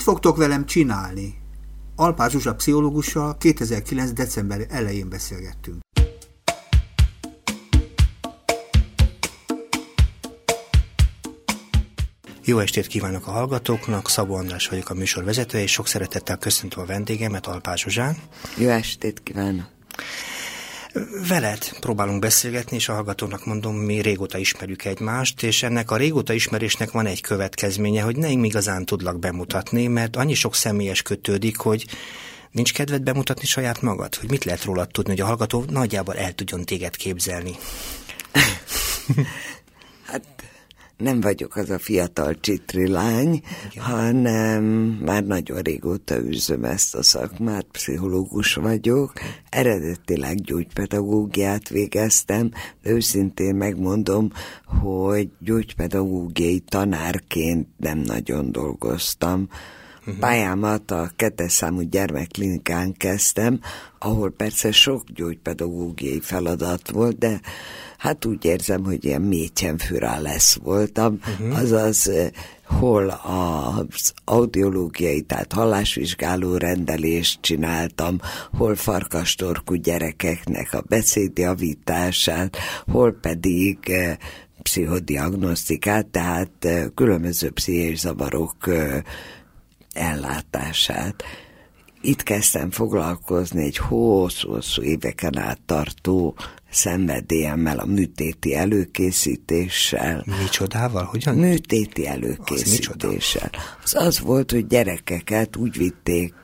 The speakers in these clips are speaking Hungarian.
Mit fogtok velem csinálni? Alpár Zsuzsa pszichológussal 2009. december elején beszélgettünk. Jó estét kívánok a hallgatóknak, Szabó András vagyok a műsor vezetője, és sok szeretettel köszöntöm a vendégemet, Alpár Zsuzsán. Jó estét kívánok! Veled próbálunk beszélgetni, és a hallgatónak mondom, mi régóta ismerjük egymást, és ennek a régóta ismerésnek van egy következménye, hogy nem igazán tudlak bemutatni, mert annyi sok személyes kötődik, hogy nincs kedved bemutatni saját magad? Hogy mit lehet rólad tudni, hogy a hallgató nagyjából el tudjon téged képzelni? hát nem vagyok az a fiatal csitri lány, Igen. hanem már nagyon régóta űzöm ezt a szakmát, pszichológus vagyok, eredetileg gyógypedagógiát végeztem, de őszintén megmondom, hogy gyógypedagógiai tanárként nem nagyon dolgoztam, Uh-huh. Pályámat a kettes számú gyermekklinikán kezdtem, ahol persze sok gyógypedagógiai feladat volt, de hát úgy érzem, hogy ilyen mécsenfőrá lesz voltam, uh-huh. azaz hol az audiológiai, tehát hallásvizsgáló rendelést csináltam, hol farkastorkú gyerekeknek a beszédjavítását, hol pedig pszichodiagnosztikát, tehát különböző pszichés zavarok ellátását. Itt kezdtem foglalkozni egy hosszú-hosszú éveken át tartó szenvedélyemmel, a műtéti előkészítéssel. Micsodával? Hogyan? Műtéti előkészítéssel. Az, az az volt, hogy gyerekeket úgy vitték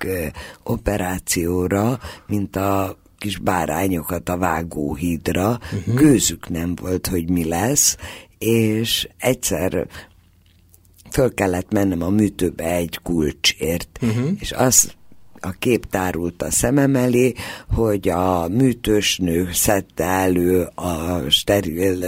operációra, mint a kis bárányokat a vágóhídra, uh-huh. gőzük nem volt, hogy mi lesz, és egyszer föl kellett mennem a műtőbe egy kulcsért, uh-huh. és az a kép tárult a szemem elé, hogy a műtősnő szedte elő a steril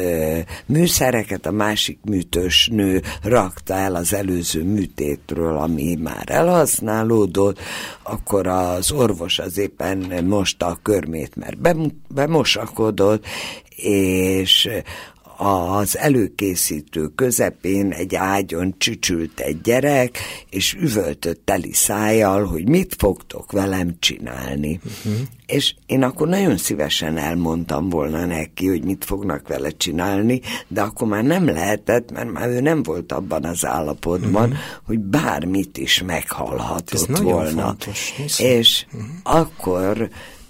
műszereket, a másik műtősnő rakta el az előző műtétről, ami már elhasználódott, akkor az orvos az éppen mosta a körmét, mert bemosakodott, és az előkészítő közepén egy ágyon csücsült egy gyerek, és üvöltött teli szájjal, hogy mit fogtok velem csinálni. Uh-huh. És én akkor nagyon szívesen elmondtam volna neki, hogy mit fognak vele csinálni, de akkor már nem lehetett, mert már ő nem volt abban az állapotban, uh-huh. hogy bármit is meghallhatott Ez volna. Fontos, és uh-huh. akkor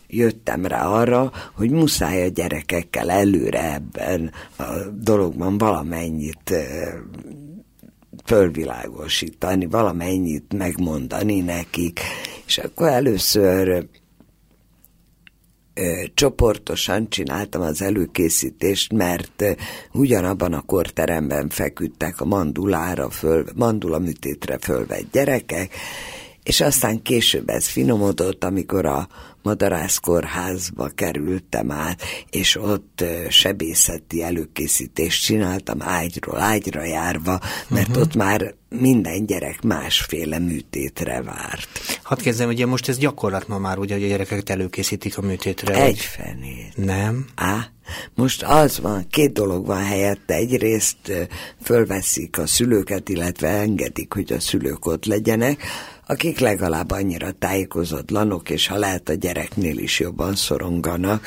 jöttem rá arra, hogy muszáj a gyerekekkel előre ebben a dologban valamennyit fölvilágosítani, valamennyit megmondani nekik, és akkor először csoportosan csináltam az előkészítést, mert ugyanabban a korteremben feküdtek a mandulára föl, mandula műtétre fölvett gyerekek, és aztán később ez finomodott, amikor a Madarász kórházba kerültem át, és ott sebészeti előkészítést csináltam ágyról ágyra járva, mert uh-huh. ott már minden gyerek másféle műtétre várt. Hadd kezdem, ugye most ez gyakorlat ma már, ugye, hogy a gyerekeket előkészítik a műtétre. Egy fenét. Nem? Á, most az van, két dolog van helyette. Egyrészt fölveszik a szülőket, illetve engedik, hogy a szülők ott legyenek, akik legalább annyira tájékozatlanok, és ha lehet a gyereknél is jobban szoronganak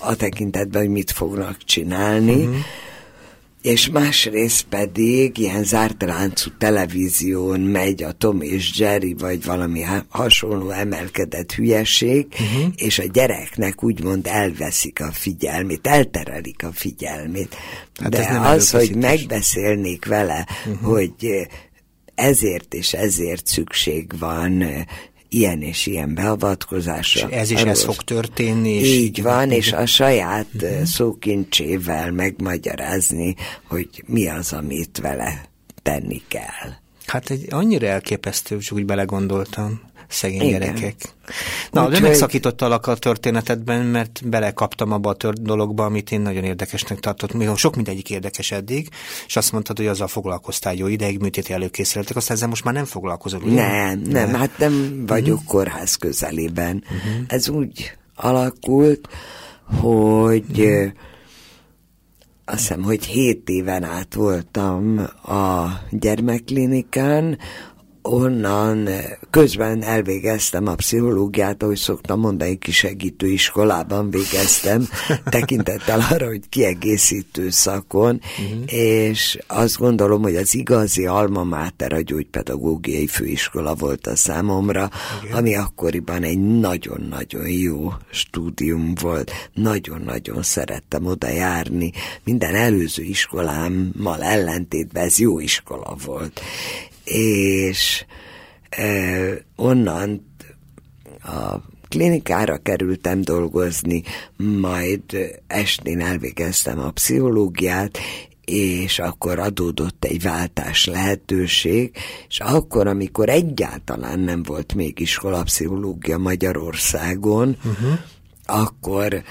a, tekintetben, hogy mit fognak csinálni. Uh-huh. És másrészt pedig ilyen zárt láncú televízión megy a Tom és Jerry, vagy valami hasonló emelkedett hülyeség, uh-huh. és a gyereknek úgymond elveszik a figyelmét, elterelik a figyelmét. Hát De az, hogy megbeszélnék vele, uh-huh. hogy ezért és ezért szükség van ilyen és ilyen beavatkozásra. És ez is ez fog történni. És így van, és a saját uh-huh. szókincsével megmagyarázni, hogy mi az, amit vele tenni kell. Hát egy annyira elképesztő, hogy úgy belegondoltam szegény Igen. gyerekek. Na, Úgy, de megszakítottalak a történetedben, mert belekaptam abba a tört dologba, amit én nagyon érdekesnek tartottam. Sok mindegyik érdekes eddig, és azt mondtad, hogy azzal foglalkoztál jó ideig, műtéti előkészületek, aztán ezzel most már nem foglalkozol. Ugye? Nem, nem, hát nem vagyok uh-huh. kórház közelében. Uh-huh. Ez úgy alakult, hogy uh-huh azt hiszem, hogy hét éven át voltam a gyermekklinikán, onnan közben elvégeztem a pszichológiát, ahogy szoktam mondani, kisegítő iskolában végeztem, tekintettel arra, hogy kiegészítő szakon, uh-huh. és azt gondolom, hogy az igazi alma máter a gyógypedagógiai főiskola volt a számomra, Igen. ami akkoriban egy nagyon-nagyon jó stúdium volt. Nagyon-nagyon szerettem oda járni. Minden előző iskolámmal ellentétben ez jó iskola volt és onnan a klinikára kerültem dolgozni, majd estén elvégeztem a pszichológiát, és akkor adódott egy váltás lehetőség, és akkor, amikor egyáltalán nem volt még iskolapszichológia Magyarországon, uh-huh. akkor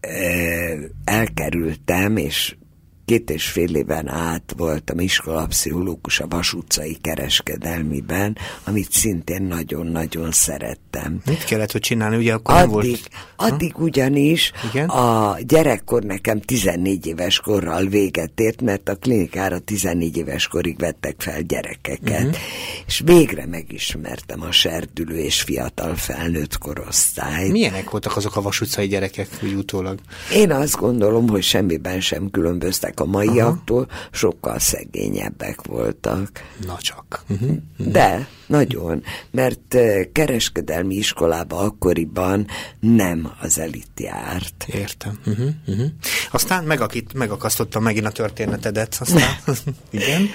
eh, elkerültem, és két és fél éven át voltam iskolapszichológus a Vas utcai kereskedelmiben, amit szintén nagyon-nagyon szerettem. Mit kellett, hogy csinálni? Ugye akkor addig, volt... Addig ugyanis Igen? a gyerekkor nekem 14 éves korral véget ért, mert a klinikára 14 éves korig vettek fel gyerekeket, uh-huh. és végre megismertem a serdülő és fiatal felnőtt korosztályt. Milyenek voltak azok a Vas utcai gyerekek úgy utólag? Én azt gondolom, hogy semmiben sem különböztek a maiaktól, Aha. sokkal szegényebbek voltak. Na csak. Uh-huh. De, nagyon, mert kereskedelmi iskolába akkoriban nem az elit járt. Értem. Uh-huh. Uh-huh. Aztán megakasztotta megint a történetedet, aztán igen.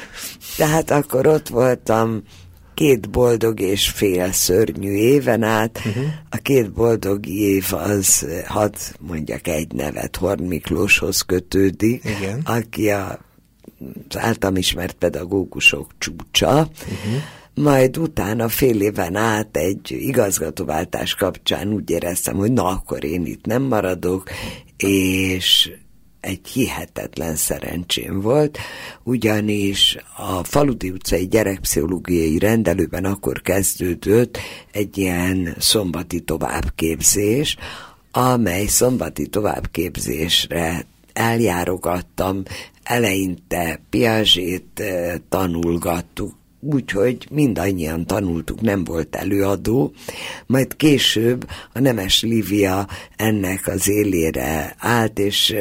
Tehát akkor ott voltam két boldog és fél szörnyű éven át. Uh-huh. A két boldog év az, hadd mondjak egy nevet, Horn Miklóshoz kötődik, Igen. aki a, az általam ismert pedagógusok csúcsa, uh-huh. majd utána fél éven át egy igazgatóváltás kapcsán úgy éreztem, hogy na akkor én itt nem maradok, és egy hihetetlen szerencsém volt, ugyanis a Faludi utcai gyerekpszichológiai rendelőben akkor kezdődött egy ilyen szombati továbbképzés, amely szombati továbbképzésre eljárogattam, eleinte Piaget eh, tanulgattuk, úgyhogy mindannyian tanultuk, nem volt előadó, majd később a Nemes Livia ennek az élére állt, és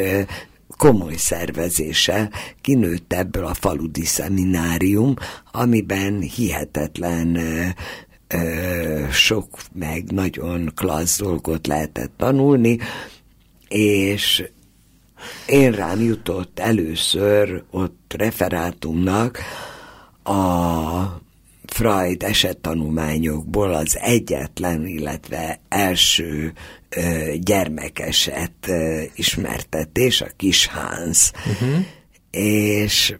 komoly szervezése kinőtt ebből a faludi szeminárium, amiben hihetetlen ö, sok meg nagyon klassz dolgot lehetett tanulni, és én rám jutott először ott referátumnak a Freud esettanulmányokból az egyetlen, illetve első ö, gyermekeset ö, ismertetés, a kis Hans. Uh-huh. És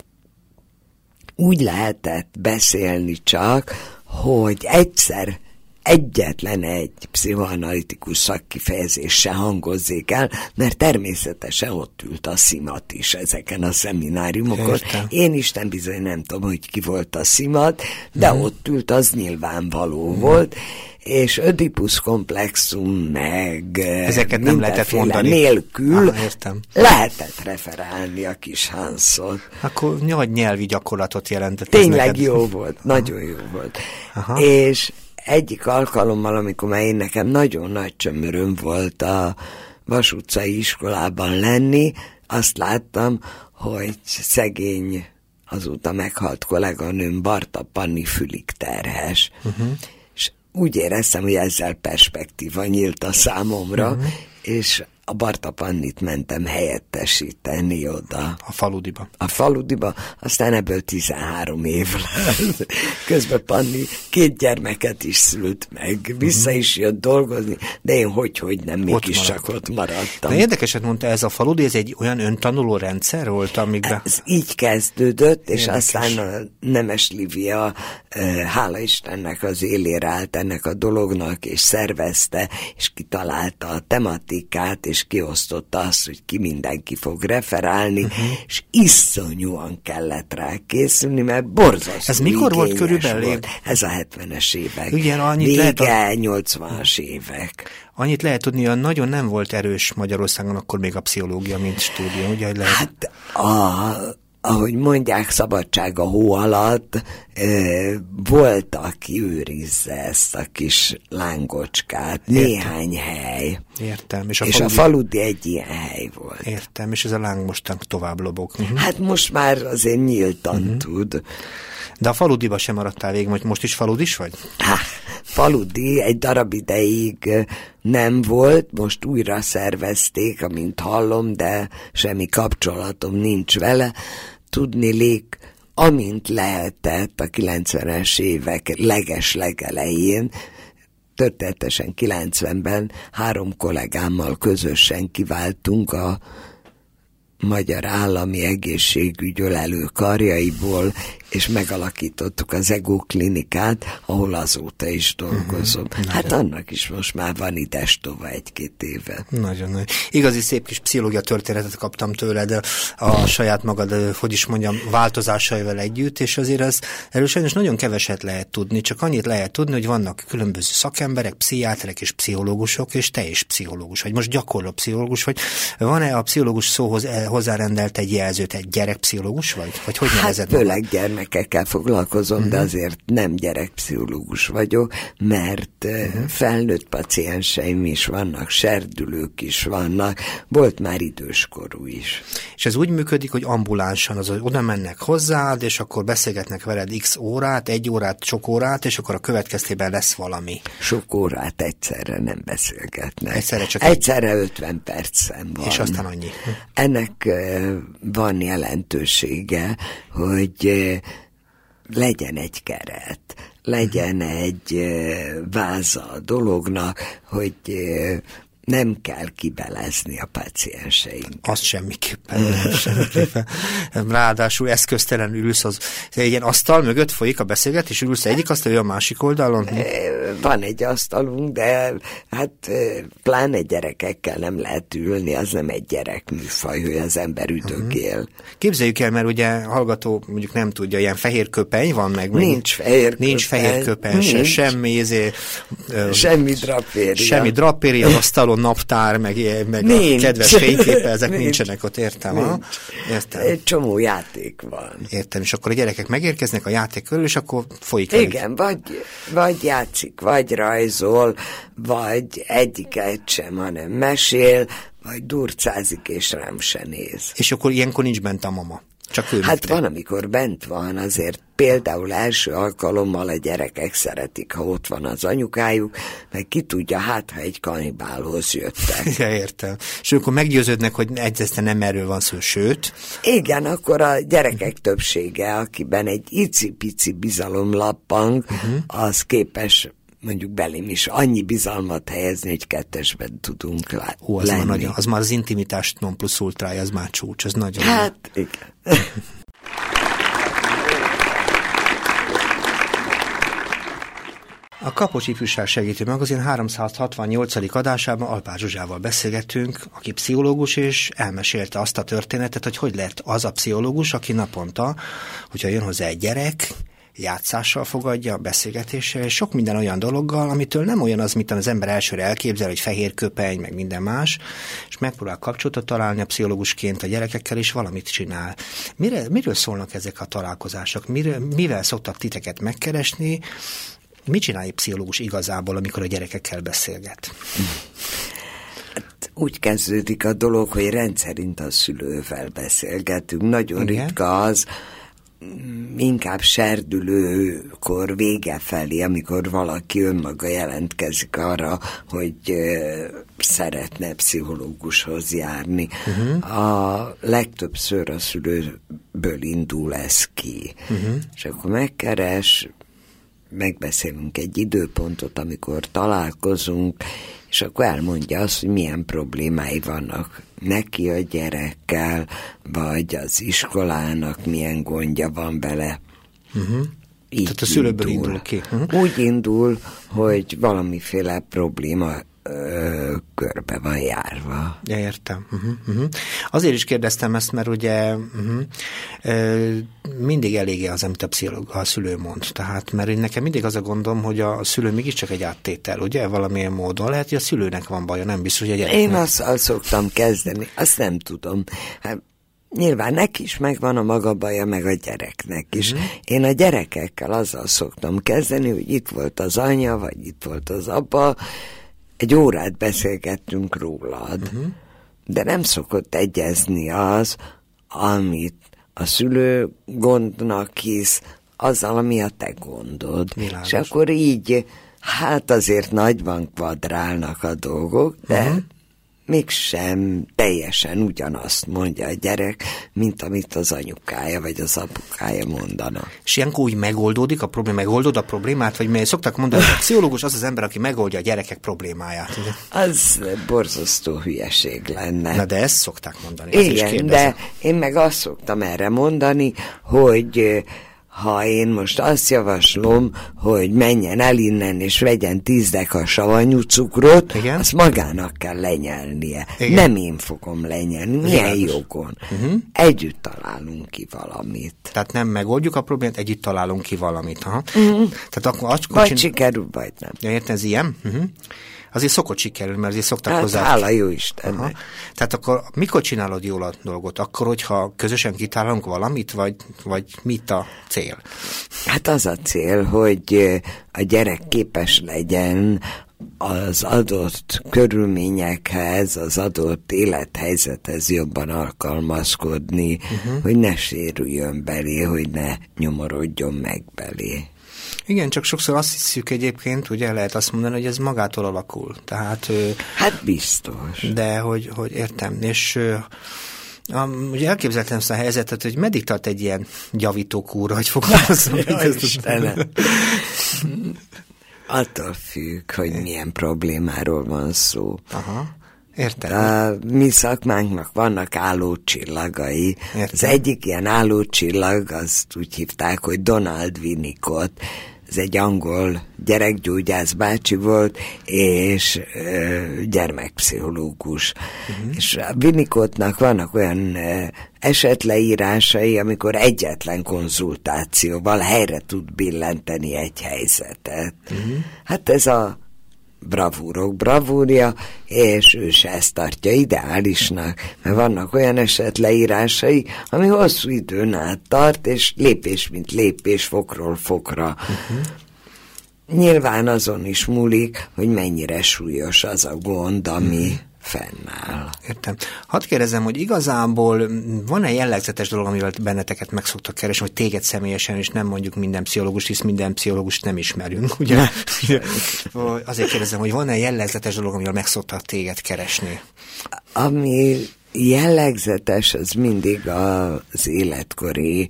úgy lehetett beszélni csak, hogy egyszer egyetlen egy pszichoanalitikus szakkifejezés se hangozzék el, mert természetesen ott ült a szimat is ezeken a szemináriumokon. Értem. Én Isten bizony nem tudom, hogy ki volt a szimat, de mm. ott ült, az nyilvánvaló mm. volt, és Ödipus komplexum meg Ezeket nem lehetett mondani. nélkül ah, értem. lehetett referálni a kis Hanszot. Akkor nagy nyelvi gyakorlatot jelentett. Tényleg jó volt, nagyon jó volt. Aha. És egyik alkalommal, amikor már én nekem nagyon nagy csömöröm volt a Vas utcai iskolában lenni, azt láttam, hogy szegény azóta meghalt kolléganőm Barta Panni fülig terhes. Uh-huh. És úgy éreztem, hogy ezzel perspektíva nyílt a számomra, uh-huh. és a Barta Pannit mentem helyettesíteni oda. A faludiba. A faludiba, aztán ebből 13 év lett. Közben Panni két gyermeket is szült meg, vissza is jött dolgozni, de én hogy-hogy nem, mégis csak ott maradtam. De érdekeset mondta, ez a faludi, ez egy olyan öntanuló rendszer volt, amikben... Ez így kezdődött, és Érdekes. aztán a Nemes Livia, hála Istennek az élére állt ennek a dolognak, és szervezte, és kitalálta a tematikát, és és kiosztotta azt, hogy ki mindenki fog referálni, uh-huh. és iszonyúan kellett rá készülni, mert borzasztó Ez mikor volt körülbelül? Volt. Ez a 70-es évek. Igen, annyit Vége lehet a... 80-as évek. Annyit lehet tudni, hogy nagyon nem volt erős Magyarországon akkor még a pszichológia, mint stúdió, ugye? Lehet... Hát a ahogy mondják, szabadság a hó alatt, volt, aki őrizze ezt a kis lángocskát, Értem. néhány hely. Értem. És a, és faludi... a faludi egy ilyen hely volt. Értem, és ez a láng mostan tovább lobog. Uh-huh. Hát most már azért nyíltan uh-huh. tud. De a faludiba sem maradtál végig, hogy most is faludis vagy? Há, faludi egy darab ideig nem volt, most újra szervezték, amint hallom, de semmi kapcsolatom nincs vele. Tudni lék, amint lehetett a 90-es évek leges legelején, történetesen 90-ben három kollégámmal közösen kiváltunk a Magyar Állami Egészségügy ölelő karjaiból, és megalakítottuk az EGO klinikát, ahol azóta is dolgozom. Uh-huh. Hát annak is most már van itt egy-két éve. Nagyon nagy. Igazi szép kis pszichológia történetet kaptam tőled a saját magad, hogy is mondjam, változásaival együtt, és azért ez, erről sajnos nagyon keveset lehet tudni, csak annyit lehet tudni, hogy vannak különböző szakemberek, pszichiáterek és pszichológusok, és te is pszichológus vagy, most gyakorló pszichológus vagy. Van-e a pszichológus szóhoz eh, hozzárendelt egy jelzőt, egy gyerekpszichológus vagy? Vagy hogy hát nevezed főleg gyermek gyermekekkel foglalkozom, uh-huh. de mhm. azért nem gyerekpszichológus vagyok, mert uh-huh. felnőtt pacienseim is vannak, serdülők is vannak, volt már időskorú is. És ez úgy működik, hogy ambulánsan, az, hogy oda mennek hozzád, és akkor beszélgetnek veled x órát, egy órát, sok órát, és akkor a következtében lesz valami. Sok órát egyszerre nem beszélgetnek. Egyszerre csak Egyszerre egy... 50 percen van. És aztán annyi. Ennek van jelentősége, hogy legyen egy keret, legyen egy váza a dolognak, hogy nem kell kibelezni a pacienseink. Azt semmiképpen nem, semmiképpen. Ráadásul eszköztelen ülsz, az egy ilyen asztal mögött folyik a beszélgetés, ülsz egyik asztal, a másik oldalon? Van egy asztalunk, de hát pláne gyerekekkel nem lehet ülni, az nem egy gyerekműfaj, hogy az ember üdögél. Uh-huh. Képzeljük el, mert ugye hallgató mondjuk nem tudja, ilyen fehér köpeny van meg? Nincs fehér köpeny. Nincs fehér köpeny. Se, semmi, ezé, semmi drapéria. Semmi drapéria az asztalon naptár, meg, meg a kedves fényképe, ezek Nincs. nincsenek ott, értem. Nincs. Értem. Egy csomó játék van. Értem, és akkor a gyerekek megérkeznek a játék körül, és akkor folyik Igen, vagy, vagy játszik, vagy rajzol, vagy egyiket sem, hanem mesél, vagy durcázik, és rám se néz. És akkor ilyenkor nincs bent a mama. Csak ő hát van, amikor bent van, azért például első alkalommal a gyerekek szeretik, ha ott van az anyukájuk, meg ki tudja, hát ha egy kanibálhoz jöttek. Ja, értem. És akkor meggyőződnek, hogy egyszerűen nem erről van szó, sőt. Igen, akkor a gyerekek többsége, akiben egy icipici bizalom lappang, uh-huh. az képes mondjuk belém is annyi bizalmat helyezni, hogy kettesben tudunk lá- Hú, az lenni. Már nagyon, az már az intimitást non plus ultrája, az már csúcs, az nagyon... Hát, igen. A Kapos Ifjúság Segítő Magazin 368. adásában Alpár Zsuzsával beszélgettünk, aki pszichológus, és elmesélte azt a történetet, hogy hogy lett az a pszichológus, aki naponta, hogyha jön hozzá egy gyerek, játszással fogadja, a beszélgetéssel, és sok minden olyan dologgal, amitől nem olyan az, mint az ember elsőre elképzel, hogy fehér köpeny, meg minden más, és megpróbál kapcsolatot találni a pszichológusként a gyerekekkel, és valamit csinál. Mire, miről szólnak ezek a találkozások? Miről, mivel szoktak titeket megkeresni? Mit csinál egy pszichológus igazából, amikor a gyerekekkel beszélget? Hát, úgy kezdődik a dolog, hogy rendszerint a szülővel beszélgetünk. Nagyon Igen? ritka az, inkább serdülőkor vége felé, amikor valaki önmaga jelentkezik arra, hogy szeretne pszichológushoz járni. Uh-huh. A legtöbbször a szülőből indul ez ki. Uh-huh. És akkor megkeres, megbeszélünk egy időpontot, amikor találkozunk, és akkor elmondja azt, hogy milyen problémái vannak neki a gyerekkel, vagy az iskolának milyen gondja van vele. Uh-huh. Így Tehát a szülőből indul, indul ki. Uh-huh. Úgy indul, hogy valamiféle probléma ö, körbe van járva. Ja, értem. Uh-huh, uh-huh. Azért is kérdeztem ezt, mert ugye uh-huh, ö, mindig elég az, amit a pszichológ, a szülő mond. Tehát, mert nekem mindig az a gondom, hogy a szülő mégiscsak egy áttétel, ugye, valamilyen módon. Lehet, hogy a szülőnek van baja, nem biztos, hogy a gyereknek. Én azt, azt szoktam kezdeni, azt nem tudom. Hát, nyilván neki is megvan a maga baja, meg a gyereknek is. Uh-huh. Én a gyerekekkel azzal szoktam kezdeni, hogy itt volt az anya, vagy itt volt az apa, egy órát beszélgettünk rólad, uh-huh. de nem szokott egyezni az, amit a szülő gondnak hisz, azzal, ami a te gondod. Világos. És akkor így, hát azért nagyban kvadrálnak a dolgok, de uh-huh mégsem teljesen ugyanazt mondja a gyerek, mint amit az anyukája vagy az apukája mondana. És ilyenkor úgy megoldódik a probléma, megoldod a problémát, vagy mert szoktak mondani, hogy a pszichológus az az ember, aki megoldja a gyerekek problémáját. Az borzasztó hülyeség lenne. Na de ezt szokták mondani. Igen, de én meg azt szoktam erre mondani, hogy ha én most azt javaslom, hogy menjen el innen és vegyen tíz deka savanyú cukrot, Igen? azt magának kell lenyelnie. Igen. Nem én fogom lenyelni. Milyen Igen. jogon? Uh-huh. Együtt találunk ki valamit. Tehát nem megoldjuk a problémát, együtt találunk ki valamit. Aha. Uh-huh. Tehát akkor, akkor vagy csin... sikerül, vagy nem. Ja, érted, ez ilyen? Uh-huh azért szokott sikerülni, mert azért szoktak hát, hozzá. Hála jó Isten. Tehát akkor mikor csinálod jól a dolgot? Akkor, hogyha közösen kitálunk valamit, vagy, vagy mit a cél? Hát az a cél, hogy a gyerek képes legyen az adott körülményekhez, az adott élethelyzethez jobban alkalmazkodni, uh-huh. hogy ne sérüljön belé, hogy ne nyomorodjon meg belé. Igen, csak sokszor azt hiszük egyébként, ugye lehet azt mondani, hogy ez magától alakul. Tehát, hát biztos. De hogy, hogy értem, és Um, ugye elképzeltem ezt a helyzetet, hogy meddig tart egy ilyen kúra, hogy fogalmazom. Attól függ, hogy milyen problémáról van szó. Aha. Értem. A mi szakmánknak vannak állócsillagai. Értem. Az egyik ilyen állócsillag, azt úgy hívták, hogy Donald Winnicott ez egy angol gyerekgyógyász bácsi volt, és ö, gyermekpszichológus. Uh-huh. És a Winnicottnak vannak olyan ö, esetleírásai, amikor egyetlen konzultációval helyre tud billenteni egy helyzetet. Uh-huh. Hát ez a bravúrok bravúrja, és ő se ezt tartja ideálisnak, mert vannak olyan eset leírásai, ami hosszú időn át tart, és lépés mint lépés, fokról fokra. Uh-huh. Nyilván azon is múlik, hogy mennyire súlyos az a gond, ami uh-huh fennáll. Értem. Hadd kérdezem, hogy igazából van-e jellegzetes dolog, amivel benneteket meg szoktak keresni, hogy téged személyesen, és nem mondjuk minden pszichológus, hisz minden pszichológust nem ismerünk, ugye? Azért kérdezem, hogy van-e jellegzetes dolog, amivel meg szoktak téged keresni? Ami jellegzetes, az mindig az életkori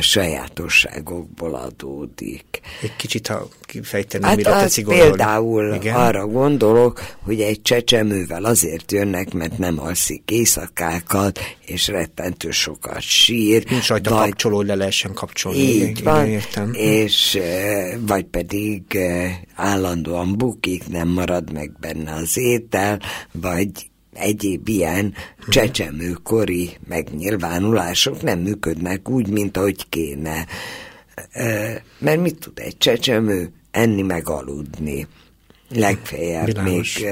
sajátosságokból adódik. Egy kicsit, ha kifejteném, hát mire tetszik gondolni. Például Igen? arra gondolok, hogy egy csecsemővel azért jönnek, mert nem alszik éjszakákat, és rettentő sokat sír. Nincs rajta vagy... kapcsoló, le lehessen kapcsolni. Így van, értem. és vagy pedig állandóan bukik, nem marad meg benne az étel, vagy egyéb ilyen csecsemőkori megnyilvánulások nem működnek úgy, mint ahogy kéne. Mert mit tud egy csecsemő? Enni meg aludni. Legfeljebb Bilános. még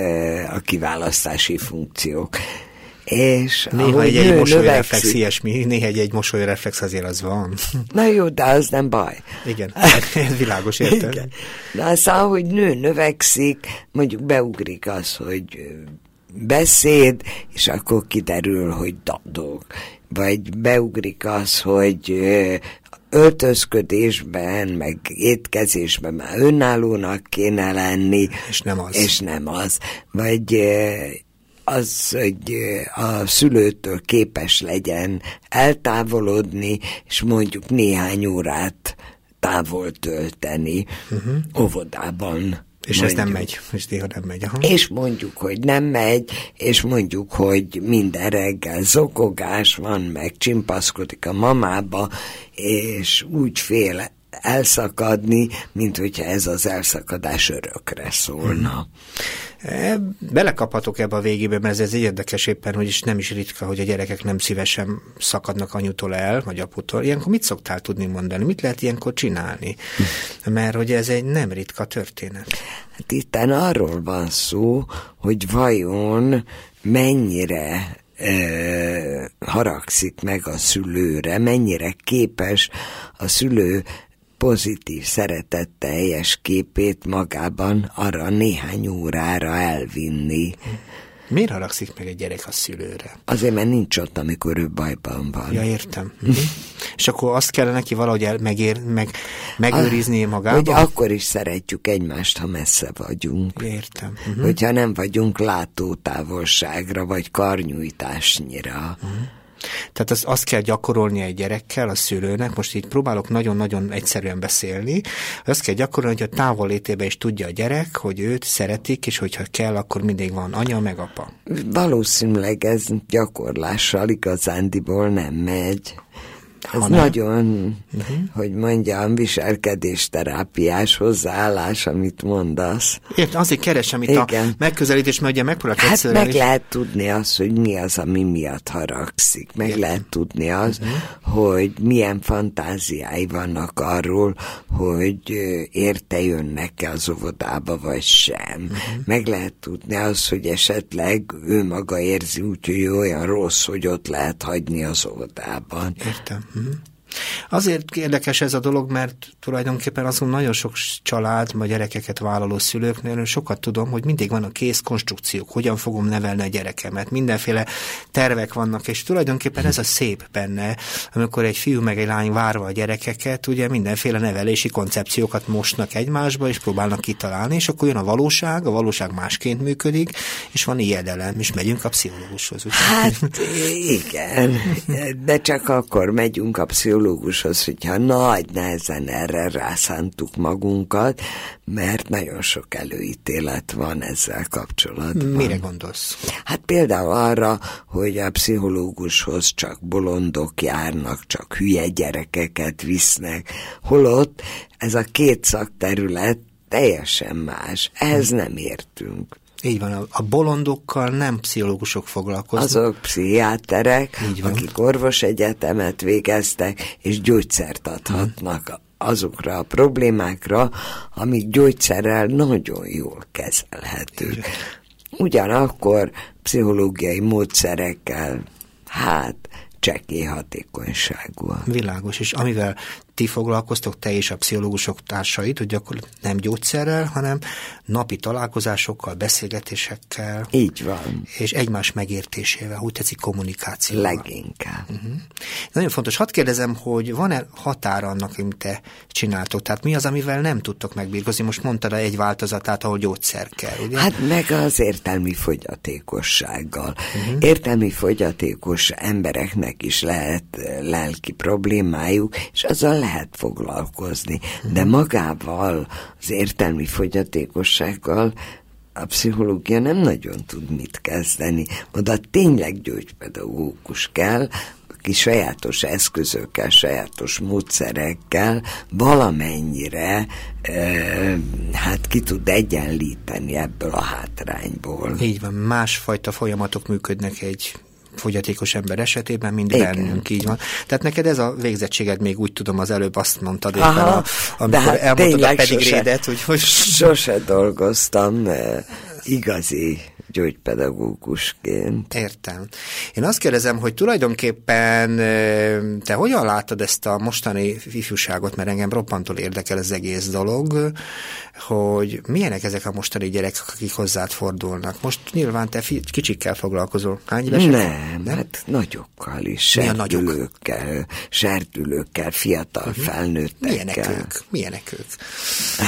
a kiválasztási funkciók. És néha egy, egy mosolyreflex ilyesmi, néha egy, egy mosolyreflex azért az van. Na jó, de az nem baj. Igen, ez világos, értem. Igen. De aztán, hogy nő növekszik, mondjuk beugrik az, hogy beszéd, és akkor kiderül, hogy dadog. Vagy beugrik az, hogy öltözködésben, meg étkezésben már önállónak kéne lenni. És nem az. És nem az. Vagy az, hogy a szülőtől képes legyen eltávolodni, és mondjuk néhány órát távol tölteni uh-huh. óvodában és mondjuk. ez nem megy, és néha nem megy. Aha. És mondjuk, hogy nem megy, és mondjuk, hogy minden reggel zokogás van, meg csimpaszkodik a mamába, és úgy fél elszakadni, mint hogyha ez az elszakadás örökre szólna. Hmm. E, belekaphatok ebbe a végébe, mert ez érdekes éppen, hogy is nem is ritka, hogy a gyerekek nem szívesen szakadnak anyutól el, vagy aputól. Ilyenkor mit szoktál tudni mondani? Mit lehet ilyenkor csinálni? Mert hogy ez egy nem ritka történet. Hát itten arról van szó, hogy vajon mennyire e, haragszik meg a szülőre, mennyire képes a szülő pozitív, szeretetteljes képét magában arra néhány órára elvinni. Miért haragszik meg egy gyerek a szülőre? Azért, mert nincs ott, amikor ő bajban van. Ja, értem. Mhm. És akkor azt kellene neki valahogy el, megér, meg, megőrizni magában? Hogy akkor is szeretjük egymást, ha messze vagyunk. Értem. Uh-huh. Hogyha nem vagyunk látótávolságra, vagy karnyújtásnyira. Uh-huh. Tehát az, azt kell gyakorolni egy gyerekkel, a szülőnek, most így próbálok nagyon-nagyon egyszerűen beszélni, azt kell gyakorolni, hogy a távollétében is tudja a gyerek, hogy őt szeretik, és hogyha kell, akkor mindig van anya meg apa. Valószínűleg ez gyakorlással igazándiból nem megy. Ez hanem. nagyon, uh-huh. hogy mondjam, viselkedésterápiás hozzáállás, amit mondasz. Értem, azért keresem itt Igen. a megközelítés, mert ugye megpróbálok Hát meg is. lehet tudni azt, hogy mi az, ami miatt haragszik. Meg Értem. lehet tudni azt, uh-huh. hogy milyen fantáziái vannak arról, hogy érte jönnek-e az óvodába, vagy sem. Uh-huh. Meg lehet tudni azt, hogy esetleg ő maga érzi úgy, hogy olyan rossz, hogy ott lehet hagyni az óvodában. Értem. Mm-hmm. Azért érdekes ez a dolog, mert tulajdonképpen azon nagyon sok család, vagy gyerekeket vállaló szülőknél sokat tudom, hogy mindig van a kész konstrukciók, hogyan fogom nevelni a gyerekemet, mindenféle tervek vannak, és tulajdonképpen ez a szép benne, amikor egy fiú meg egy lány várva a gyerekeket, ugye mindenféle nevelési koncepciókat mosnak egymásba, és próbálnak kitalálni, és akkor jön a valóság, a valóság másként működik, és van ijedelem, és megyünk a pszichológushoz. Hát igen, de csak akkor megyünk a pszichológushoz, pszichológushoz, hogyha nagy nehezen erre rászántuk magunkat, mert nagyon sok előítélet van ezzel kapcsolatban. Mire gondolsz? Hát például arra, hogy a pszichológushoz csak bolondok járnak, csak hülye gyerekeket visznek, holott ez a két szakterület teljesen más. Ehhez nem értünk. Így van, a bolondokkal nem pszichológusok foglalkoznak. Azok pszichiáterek, Így van. akik orvosegyetemet végeztek, és gyógyszert adhatnak hmm. azokra a problémákra, amik gyógyszerrel nagyon jól kezelhetők. Ugyanakkor pszichológiai módszerekkel, hát csekély hatékonyságú. Világos, és amivel ti foglalkoztok, te és a pszichológusok társait, hogy akkor nem gyógyszerrel, hanem napi találkozásokkal, beszélgetésekkel. Így van. És egymás megértésével, úgy tetszik kommunikációval. Leginkább. Uh-huh. Nagyon fontos. Hadd kérdezem, hogy van-e határa annak, amit te csináltok? Tehát mi az, amivel nem tudtok megbírkozni? Most mondtad egy változatát, ahol gyógyszer kell, ugye? Hát meg az értelmi fogyatékossággal. Uh-huh. Értelmi fogyatékos embereknek is lehet lelki problémájuk, és azzal lehet foglalkozni, de magával, az értelmi fogyatékossággal a pszichológia nem nagyon tud mit kezdeni. Oda tényleg gyógypedagógus kell, aki sajátos eszközökkel, sajátos módszerekkel valamennyire hát ki tud egyenlíteni ebből a hátrányból. Így van, másfajta folyamatok működnek egy fogyatékos ember esetében, mind Igen. bennünk így van. Tehát neked ez a végzettséged még úgy tudom, az előbb azt mondtad éppen, Aha, a, amikor hát elmondtad a pedigrédet, hogy, hogy... Sose dolgoztam eh, igazi gyógypedagógusként. Értem. Én azt kérdezem, hogy tulajdonképpen te hogyan látod ezt a mostani ifjúságot, mert engem roppantól érdekel az egész dolog, hogy milyenek ezek a mostani gyerekek, akik hozzád fordulnak. Most nyilván te kicsikkel foglalkozol. Hány évesek? Nem, nem, hát nagyokkal is, serdülőkkel, serdülőkkel, fiatal uh-huh. felnőttekkel. Milyenek ők? Milyenek ők?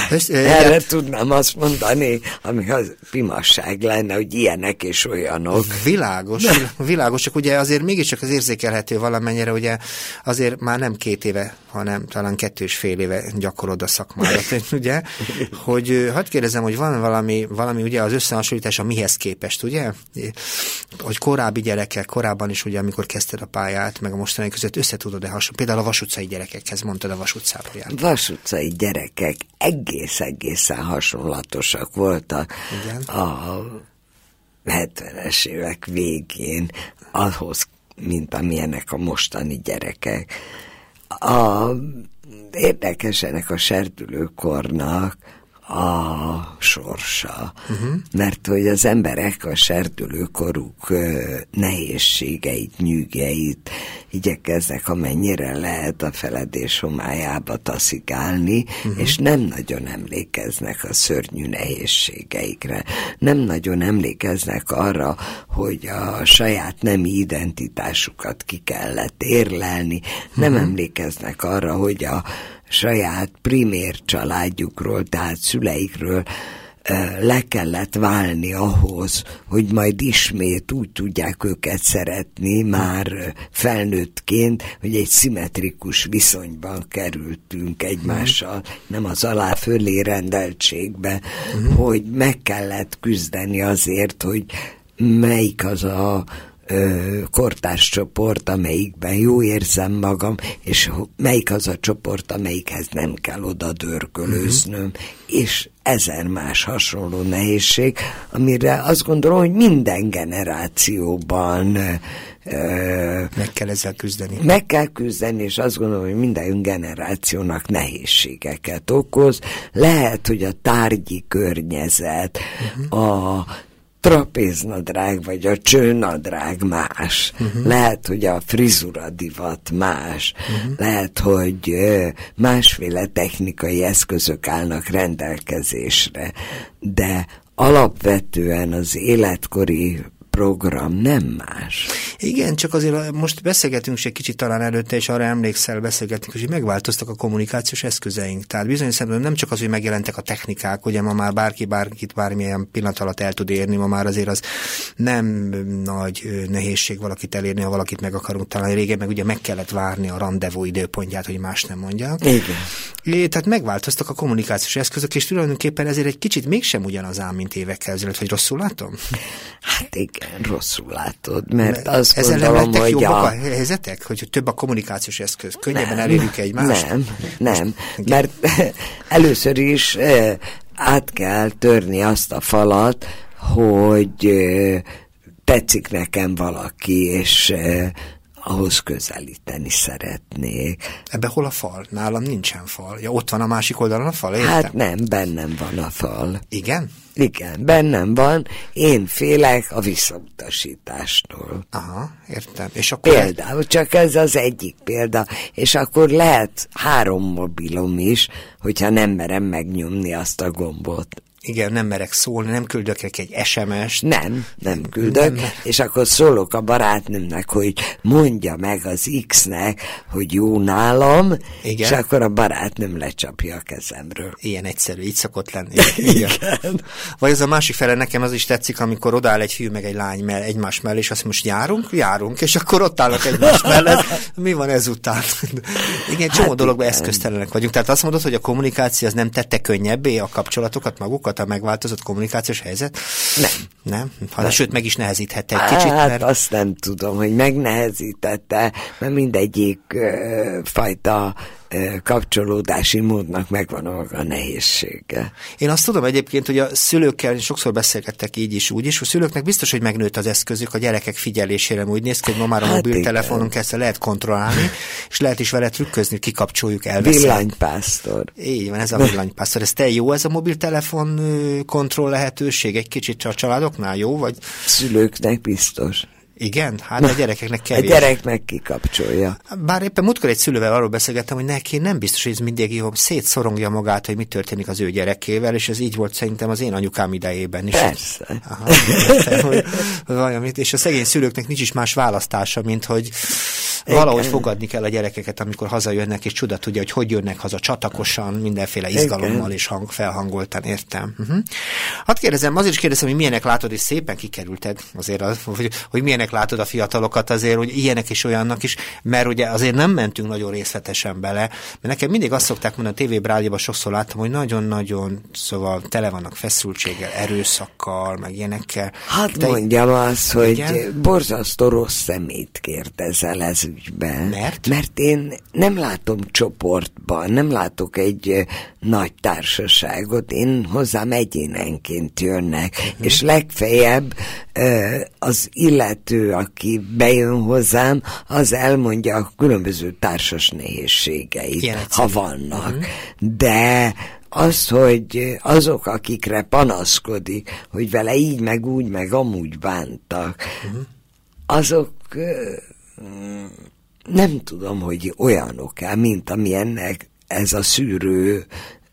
Ezt, Erre hát... tudnám azt mondani, ami az pimasság lenne, hogy ilyenek és olyanok. Világos, világos, csak ugye azért mégiscsak az érzékelhető valamennyire, ugye azért már nem két éve, hanem talán kettő és fél éve gyakorod a szakmádat, ugye? Hogy hadd kérdezem, hogy van valami, valami ugye az összehasonlítás a mihez képest, ugye? Hogy korábbi gyerekek, korábban is ugye, amikor kezdted a pályát, meg a mostani között összetudod-e hasonlítani, például a vasutcai gyerekekhez mondtad a vasutcába jár. Vasutcai gyerekek egész-egészen hasonlatosak voltak. Igen. A 70-es évek végén ahhoz, mint amilyenek a mostani gyerekek. A, érdekes ennek a serdülőkornak a sorsa. Uh-huh. Mert hogy az emberek a serdülőkoruk nehézségeit, nyűgeit igyekeznek amennyire lehet a feledés homályába taszigálni, uh-huh. és nem nagyon emlékeznek a szörnyű nehézségeikre. Nem nagyon emlékeznek arra, hogy a saját nemi identitásukat ki kellett érlelni. Uh-huh. Nem emlékeznek arra, hogy a saját primér családjukról, tehát szüleikről le kellett válni ahhoz, hogy majd ismét úgy tudják őket szeretni, már felnőttként, hogy egy szimmetrikus viszonyban kerültünk egymással, nem az alá fölé rendeltségbe, uh-huh. hogy meg kellett küzdeni azért, hogy melyik az a kortárs csoport, amelyikben jó érzem magam, és melyik az a csoport, amelyikhez nem kell oda dörgölőznöm, uh-huh. és ezer más hasonló nehézség, amire azt gondolom, hogy minden generációban meg kell ezzel küzdeni. Meg kell küzdeni, és azt gondolom, hogy minden generációnak nehézségeket okoz. Lehet, hogy a tárgyi környezet, uh-huh. a trapéznadrág vagy a csőnadrág más. Uh-huh. Lehet, hogy a frizura divat más. Uh-huh. Lehet, hogy másféle technikai eszközök állnak rendelkezésre. De alapvetően az életkori program nem más. Igen, csak azért most beszélgetünk egy kicsit talán előtte, és arra emlékszel, beszélgetünk, hogy megváltoztak a kommunikációs eszközeink. Tehát bizonyos szempontból nem csak az, hogy megjelentek a technikák, ugye ma már bárki bárkit bármilyen pillanat alatt el tud érni, ma már azért az nem nagy nehézség valakit elérni, ha valakit meg akarunk találni. Régen meg ugye meg kellett várni a rendezvú időpontját, hogy más nem mondja. Igen. É, tehát megváltoztak a kommunikációs eszközök, és tulajdonképpen ezért egy kicsit mégsem ugyanaz ám, mint évekkel ezelőtt, hogy rosszul látom? Hát igen, rosszul látod, mert azt Ezzel gondolom, hogy jobbak a... a helyzetek, hogy több a kommunikációs eszköz, könnyebben nem, elérjük egymást? Nem, nem, mert először is eh, át kell törni azt a falat, hogy eh, tetszik nekem valaki, és eh, ahhoz közelíteni szeretnék. Ebbe hol a fal? Nálam nincsen fal. Ja, ott van a másik oldalon a fal, értem? Hát nem, bennem van a fal. Igen? Igen, bennem van. Én félek a visszautasítástól. Aha, értem. És akkor Például, csak ez az egyik példa. És akkor lehet három mobilom is, hogyha nem merem megnyomni azt a gombot igen, nem merek szólni, nem küldök neki egy SMS-t. Nem, nem küldök, nem. és akkor szólok a barátnőmnek, hogy mondja meg az X-nek, hogy jó nálam, igen. és akkor a barátnőm lecsapja a kezemről. Ilyen egyszerű, így szokott lenni. Igen. igen. Vagy ez a másik fele, nekem az is tetszik, amikor odáll egy fiú meg egy lány mell, egymás mellé, és azt most járunk, járunk, és akkor ott állnak egymás mellett. Mi van ezután? igen, csomó hát dologban eszköztelenek vagyunk. Tehát azt mondod, hogy a kommunikáció az nem tette könnyebbé a kapcsolatokat magukat? A megváltozott kommunikációs helyzet? Nem. Nem? Ha, nem. Sőt, meg is nehezíthette egy kicsit. Hát mert... azt nem tudom, hogy megnehezítette, mert mindegyik ö, fajta kapcsolódási módnak megvan a maga nehézsége. Én azt tudom egyébként, hogy a szülőkkel sokszor beszélgettek így is, úgy is, hogy a szülőknek biztos, hogy megnőtt az eszközük a gyerekek figyelésére, úgy néz ki, hogy ma már a hát mobiltelefonon kezdve lehet kontrollálni, és lehet is vele trükközni, kikapcsoljuk el. Villanypásztor. Így van, ez a villanypásztor. Ez te jó ez a mobiltelefon kontroll lehetőség? Egy kicsit a családoknál jó? Vagy... Szülőknek biztos. Igen? Hát a gyerekeknek kevés. A gyereknek kikapcsolja. Bár éppen múltkor egy szülővel arról beszélgettem, hogy neki nem biztos, hogy ez mindig jó, szétszorongja magát, hogy mi történik az ő gyerekével, és ez így volt szerintem az én anyukám idejében is. Persze. Aha, értem, hogy valamit, és a szegény szülőknek nincs is más választása, mint hogy valahogy fogadni kell a gyerekeket, amikor hazajönnek, és csuda tudja, hogy hogy jönnek haza csatakosan, mindenféle izgalommal és hang, felhangoltan, értem. Uh-huh. Hát kérdezem, azért is kérdezem, hogy milyenek látod, és szépen kikerülted azért, az, hogy, hogy milyenek látod a fiatalokat azért, hogy ilyenek és olyannak is, mert ugye azért nem mentünk nagyon részletesen bele, mert nekem mindig azt szokták mondani, a TV rádióban sokszor láttam, hogy nagyon-nagyon, szóval tele vannak feszültséggel, erőszakkal, meg ilyenekkel. Hát De mondjam azt, hogy igen? borzasztó rossz szemét kérdezel ez ügyben. Mert? Mert én nem látom csoportban, nem látok egy nagy társaságot, én hozzám egyénenként jönnek, uh-huh. és legfeljebb az illető, aki bejön hozzám, az elmondja a különböző társas nehézségeit, ha vannak. Uh-huh. De az, hogy azok, akikre panaszkodik, hogy vele így, meg úgy, meg amúgy bántak, uh-huh. azok nem tudom, hogy olyanok-e, mint ami ennek ez a szűrő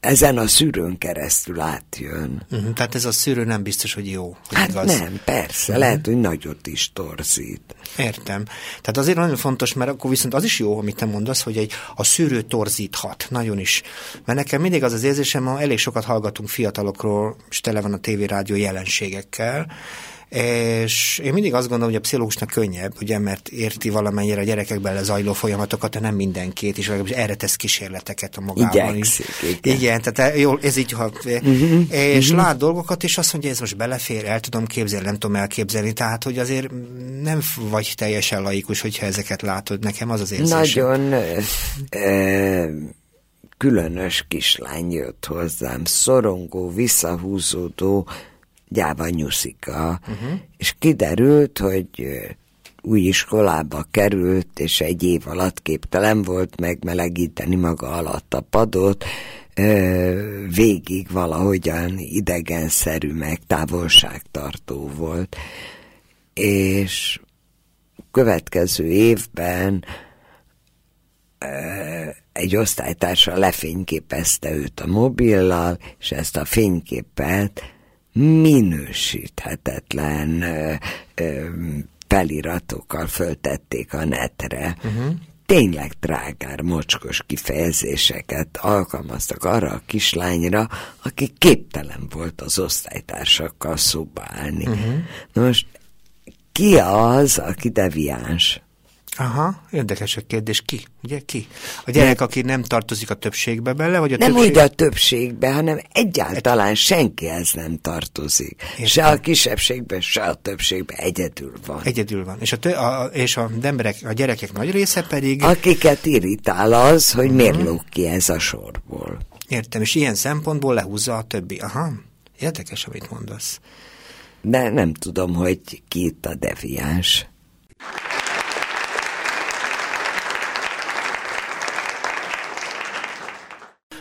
ezen a szűrőn keresztül átjön. Uh-huh, tehát ez a szűrő nem biztos, hogy jó. Hogy hát igaz. nem, persze, uh-huh. lehet, hogy nagyot is torzít. Értem. Tehát azért nagyon fontos, mert akkor viszont az is jó, amit te mondasz, hogy egy, a szűrő torzíthat, nagyon is. Mert nekem mindig az az érzésem, ha elég sokat hallgatunk fiatalokról, és tele van a tévérádió jelenségekkel, és én mindig azt gondolom, hogy a pszichológusnak könnyebb, ugye, mert érti valamennyire a gyerekekben lezajló folyamatokat, de nem mindenkét, és erre tesz kísérleteket a magában Igyekszik, is. Igen. igen, tehát jó, ez így, ha, uh-huh, és uh-huh. lát dolgokat, és azt mondja, ez most belefér, el tudom képzelni, nem tudom elképzelni, tehát, hogy azért nem vagy teljesen laikus, hogyha ezeket látod, nekem az az érzésem. Nagyon ö, különös kislány jött hozzám, szorongó, visszahúzódó, gyáva nyuszika, uh-huh. és kiderült, hogy új iskolába került, és egy év alatt képtelen volt megmelegíteni maga alatt a padot, végig valahogyan idegenszerű, meg távolságtartó volt. És következő évben egy osztálytársa lefényképezte őt a mobillal, és ezt a fényképet minősíthetetlen ö, ö, feliratokkal föltették a netre. Uh-huh. Tényleg drágár, mocskos kifejezéseket alkalmaztak arra a kislányra, aki képtelen volt az osztálytársakkal szóba állni. Uh-huh. Most ki az, aki deviáns? Aha, érdekes a kérdés. Ki? Ugye ki? A gyerek, aki nem tartozik a többségbe bele, vagy a Nem többség... úgy a többségbe, hanem egyáltalán senkihez nem tartozik. Értem. Se a kisebbségbe, se a többségbe egyedül van. Egyedül van. És a, tö a, és a, emberek, a gyerekek nagy része pedig... Akiket irritál az, hogy uh-huh. miért lók ki ez a sorból. Értem, és ilyen szempontból lehúzza a többi. Aha, érdekes, amit mondasz. De nem tudom, hogy ki itt a deviáns.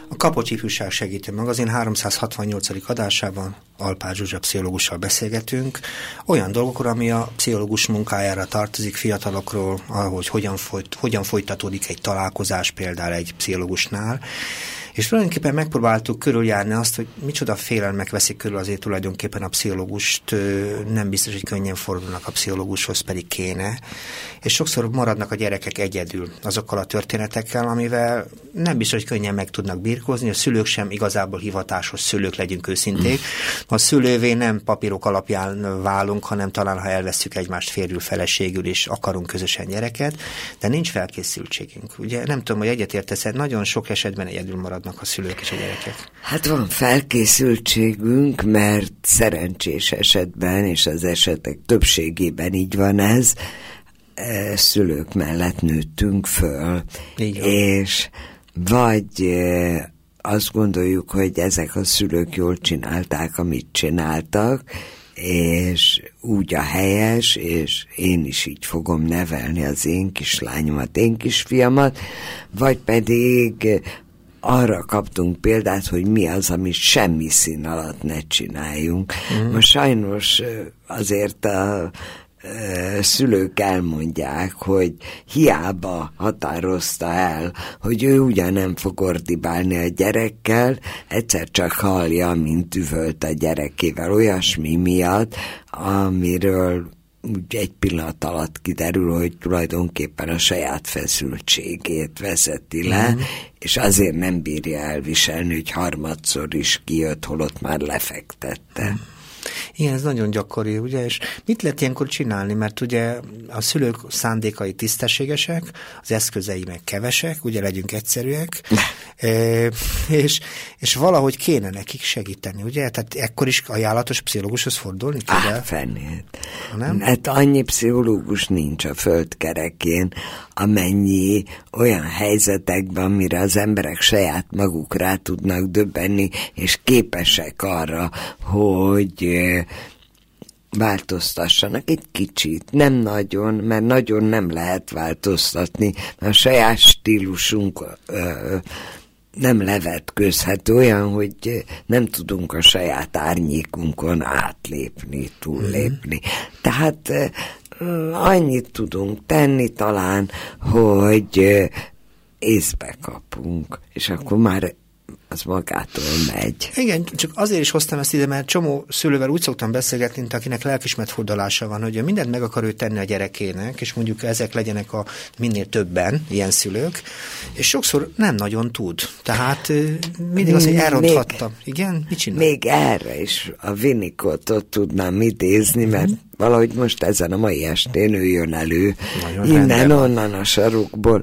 A Kapocs Ifjúság Segítő Magazin 368. adásában Alpár Zsuzsa pszichológussal beszélgetünk olyan dolgokról, ami a pszichológus munkájára tartozik, fiatalokról, ahogy hogyan, folyt, hogyan folytatódik egy találkozás például egy pszichológusnál, és tulajdonképpen megpróbáltuk körüljárni azt, hogy micsoda félelmek veszik körül azért tulajdonképpen a pszichológust, nem biztos, hogy könnyen fordulnak a pszichológushoz, pedig kéne. És sokszor maradnak a gyerekek egyedül azokkal a történetekkel, amivel nem biztos, hogy könnyen meg tudnak birkózni, a szülők sem igazából hivatásos szülők, legyünk őszinték. A szülővé nem papírok alapján válunk, hanem talán, ha elveszük egymást férjül, feleségül, és akarunk közösen gyereket, de nincs felkészültségünk. Ugye nem tudom, hogy egyetértesz, nagyon sok esetben egyedül marad maradnak a szülők és a gyerekek? Hát van felkészültségünk, mert szerencsés esetben, és az esetek többségében így van ez, e, szülők mellett nőttünk föl, és vagy e, azt gondoljuk, hogy ezek a szülők jól csinálták, amit csináltak, és úgy a helyes, és én is így fogom nevelni az én kislányomat, én kisfiamat, vagy pedig arra kaptunk példát, hogy mi az, amit semmi szín alatt ne csináljunk. Mm. Most sajnos azért a szülők elmondják, hogy hiába határozta el, hogy ő ugyan nem fog ordibálni a gyerekkel, egyszer csak hallja, mint üvölt a gyerekével olyasmi miatt, amiről úgy egy pillanat alatt kiderül, hogy tulajdonképpen a saját feszültségét vezeti le, mm. és azért nem bírja elviselni, hogy harmadszor is kijött, holott már lefektette. Mm. Igen, ez nagyon gyakori, ugye, és mit lehet ilyenkor csinálni, mert ugye a szülők szándékai tisztességesek, az eszközei meg kevesek, ugye legyünk egyszerűek, e, és, és valahogy kéne nekik segíteni, ugye? Tehát ekkor is ajánlatos pszichológushoz fordulni kell? Á, fennét. Nem? Hát annyi pszichológus nincs a földkerekén, amennyi olyan helyzetekben, amire az emberek saját maguk rá tudnak döbbenni, és képesek arra, hogy változtassanak egy kicsit, nem nagyon, mert nagyon nem lehet változtatni, mert a saját stílusunk ö, nem levetkőzhető, olyan, hogy nem tudunk a saját árnyékunkon átlépni, túllépni. Mm. Tehát annyit tudunk tenni talán, hogy észbe kapunk, és akkor már az magától megy. Igen, csak azért is hoztam ezt ide, mert csomó szülővel úgy szoktam beszélgetni, mint akinek lelkismert fordulása van, hogy mindent meg akar ő tenni a gyerekének, és mondjuk ezek legyenek a minél többen, ilyen szülők, és sokszor nem nagyon tud. Tehát mindig azt, hogy elronthattam. Igen? Mit csinál? Még erre is a Winnicottot tudnám idézni, mert mm-hmm. valahogy most ezen a mai estén ő jön elő, innen-onnan a sarukból.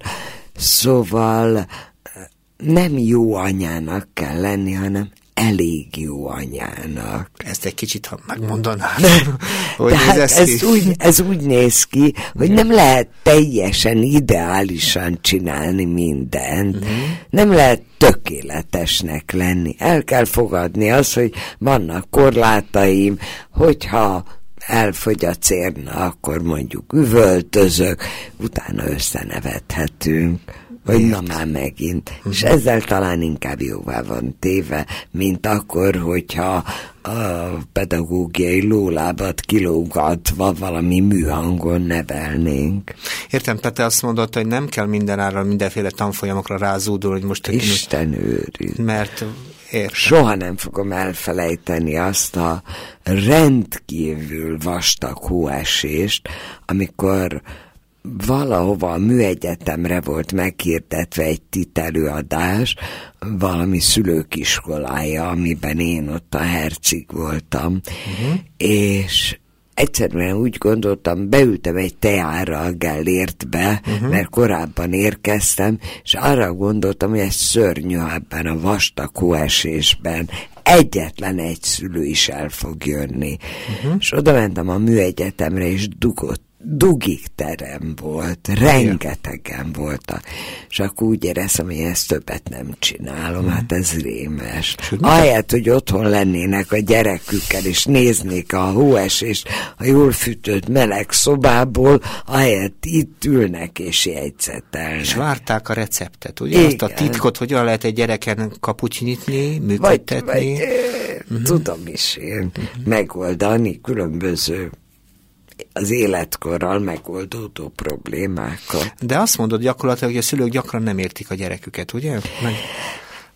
Szóval nem jó anyának kell lenni, hanem elég jó anyának. Ezt egy kicsit, ha megmondanám. hogy Tehát ez, ez, úgy, ez úgy néz ki, hogy nem lehet teljesen ideálisan csinálni mindent. Uh-huh. Nem lehet tökéletesnek lenni. El kell fogadni az, hogy vannak korlátaim, hogyha elfogy a cérna, akkor mondjuk üvöltözök, utána összenevethetünk hogy na már megint. Uh-huh. És ezzel talán inkább jóvá van téve, mint akkor, hogyha a pedagógiai lólábat kilógatva valami műhangon nevelnénk. Értem, Pete azt mondott, hogy nem kell mindenára mindenféle tanfolyamokra rázódulni, hogy most... Isten őriz. Mert Értem. Soha nem fogom elfelejteni azt a rendkívül vastag hóesést, amikor valahova a műegyetemre volt meghirdetve egy titelőadás, valami szülőkiskolája, amiben én ott a hercig voltam, uh-huh. és egyszerűen úgy gondoltam, beültem egy teára a Gellértbe, uh-huh. mert korábban érkeztem, és arra gondoltam, hogy ez szörnyű ebben a vastag hóesésben egyetlen egy szülő is el fog jönni. Uh-huh. És oda mentem a műegyetemre, és dugott dugik terem volt, rengetegen voltak, és akkor úgy éreztem, hogy ezt többet nem csinálom, hmm. hát ez rémes. Ahelyett, hogy otthon lennének a gyerekükkel, és néznék a hóesést a jól fűtött meleg szobából, ahelyett itt ülnek és jegyzetelnek. És várták a receptet, ugye? Igen. Azt a titkot, hogyan lehet egy gyereken kaput nyitni, működtetni. Vagy, vagy, uh-huh. Tudom is én uh-huh. megoldani különböző az életkorral megoldódó problémákat. De azt mondod gyakorlatilag, hogy a szülők gyakran nem értik a gyereküket, ugye? Meg...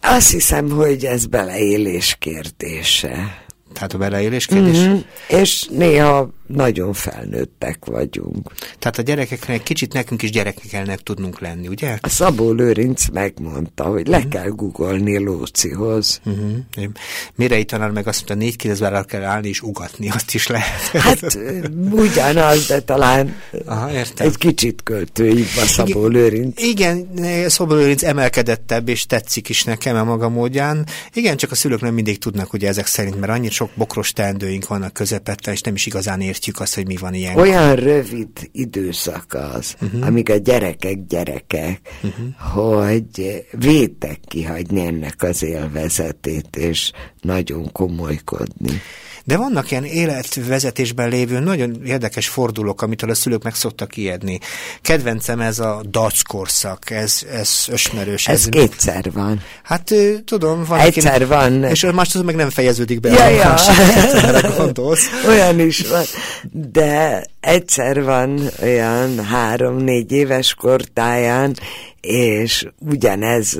Azt hiszem, hogy ez beleélés kérdése. Tehát a beleélés kérdés? Mm-hmm. És néha nagyon felnőttek vagyunk. Tehát a gyerekeknek kicsit nekünk is gyerekeknek tudnunk lenni, ugye? A Szabó Lőrinc megmondta, hogy le mm. kell googolni Lócihoz. Mm-hmm. Mire itt tanár meg azt mondta, négy kérdezvára kell állni és ugatni, azt is lehet. Hát ugyanaz, de talán Aha, értem. egy kicsit költőibb a Szabó Lőrinc. Igen, Szabó Lőrinc emelkedettebb, és tetszik is nekem a maga módján. Igen, csak a szülők nem mindig tudnak ugye ezek szerint, mert annyit sok bokros teendőink vannak közepette, és nem is igazán ér értjük azt, hogy mi van ilyen. Olyan rövid időszak az, uh-huh. amíg a gyerekek gyerekek, uh-huh. hogy vétek kihagyni ennek az élvezetét, és nagyon komolykodni. De vannak ilyen életvezetésben lévő nagyon érdekes fordulók, amitől a szülők meg szoktak ijedni. Kedvencem ez a dac korszak, ez, ez ösmerős. Ez, ez kétszer van. Hát tudom, van. Egyszer akinek, van. És az meg nem fejeződik be. Ja, ja. gondolsz. Olyan is van. De egyszer van olyan három-négy éves kortáján, és ugyanez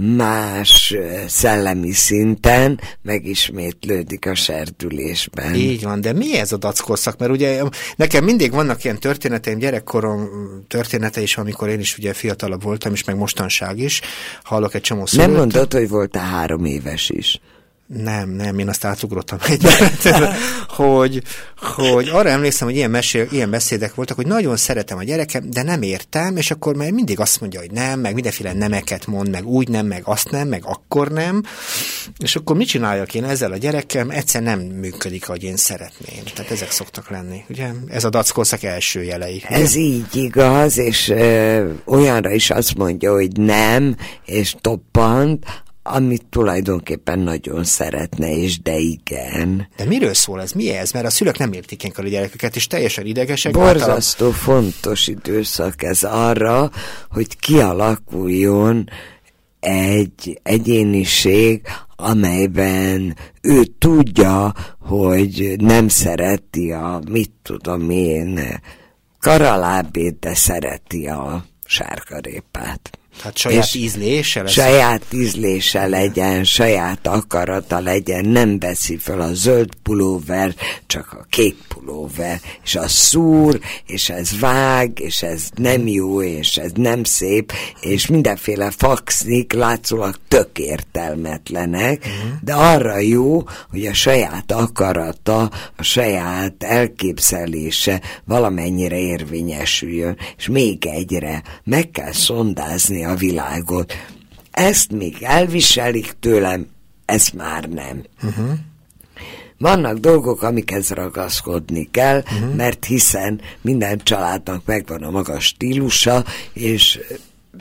más szellemi szinten megismétlődik a serdülésben. Így van, de mi ez a dackorszak? Mert ugye nekem mindig vannak ilyen történeteim, gyerekkorom története is, amikor én is ugye fiatalabb voltam, és meg mostanság is. Hallok egy csomó szót. Nem mondod, hogy voltál három éves is. Nem, nem, én azt átugrottam egy hogy, hogy arra emlékszem, hogy ilyen, mesél, ilyen beszédek voltak, hogy nagyon szeretem a gyerekem, de nem értem, és akkor már mindig azt mondja, hogy nem, meg mindenféle nemeket mond, meg úgy nem, meg azt nem, meg akkor nem, és akkor mit csináljak én ezzel a gyerekem? Egyszer nem működik, ahogy én szeretném. Tehát ezek szoktak lenni, ugye? Ez a dackorszak első jelei. Ez így igaz, és ö, olyanra is azt mondja, hogy nem, és toppant, amit tulajdonképpen nagyon szeretne, és de igen. De miről szól ez? Mi ez? Mert a szülők nem értik a gyerekeket, és teljesen idegesek. Borzasztó általán... fontos időszak ez arra, hogy kialakuljon egy egyéniség, amelyben ő tudja, hogy nem szereti a, mit tudom én, karalábét, de szereti a sárgarépát. Hát saját ízlése lesz? Saját ízlése legyen, saját akarata legyen, nem veszi fel a zöld pulóver, csak a kék pulóver, és az szúr, és ez vág, és ez nem jó, és ez nem szép, és mindenféle faxnik látszólag tök értelmetlenek, uh-huh. de arra jó, hogy a saját akarata, a saját elképzelése valamennyire érvényesüljön, és még egyre meg kell szondázni a világot. Ezt még elviselik tőlem, ezt már nem. Uh-huh. Vannak dolgok, amikhez ragaszkodni kell, uh-huh. mert hiszen minden családnak megvan a maga stílusa, és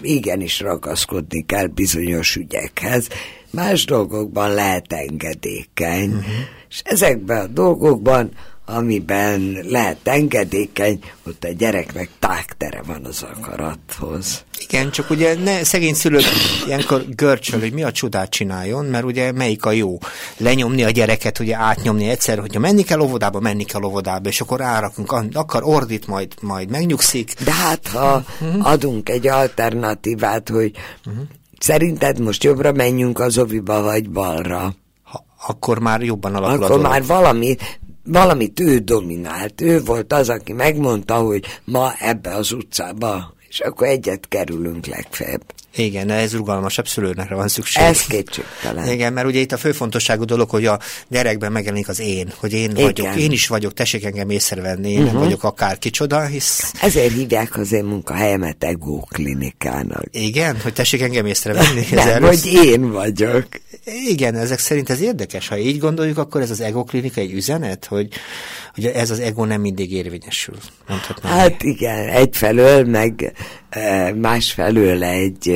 igenis ragaszkodni kell bizonyos ügyekhez. Más dolgokban lehet engedékeny, uh-huh. és ezekben a dolgokban amiben lehet engedékeny, ott a gyereknek tágtere van az akarathoz. Igen, csak ugye ne, szegény szülők ilyenkor görcsöl, hogy mi a csodát csináljon, mert ugye melyik a jó. Lenyomni a gyereket, ugye átnyomni egyszer, hogyha menni kell óvodába, menni kell óvodába, és akkor árakunk, akar ordít, majd, majd megnyugszik. De hát, ha uh-huh. adunk egy alternatívát, hogy uh-huh. szerinted most jobbra menjünk az oviba, vagy balra? Akkor már jobban alakul Akkor már valami valamit ő dominált. Ő volt az, aki megmondta, hogy ma ebbe az utcába, és akkor egyet kerülünk legfeljebb. Igen, ez rugalmasabb szülőnek van szükség. Ez kétségtelen. Igen, mert ugye itt a főfontosságú dolog, hogy a gyerekben megjelenik az én, hogy én Igen. vagyok, én is vagyok, tessék engem észrevenni, én uh-huh. nem vagyok akár kicsoda, hisz... Ezért hívják az én munkahelyemet ego klinikának. Igen, hogy tessék engem észrevenni. nem, hogy én vagyok. Igen, ezek szerint ez érdekes. Ha így gondoljuk, akkor ez az ego klinika egy üzenet, hogy, hogy ez az ego nem mindig érvényesül. Mondhatnám. Hát igen, egyfelől, meg másfelől egy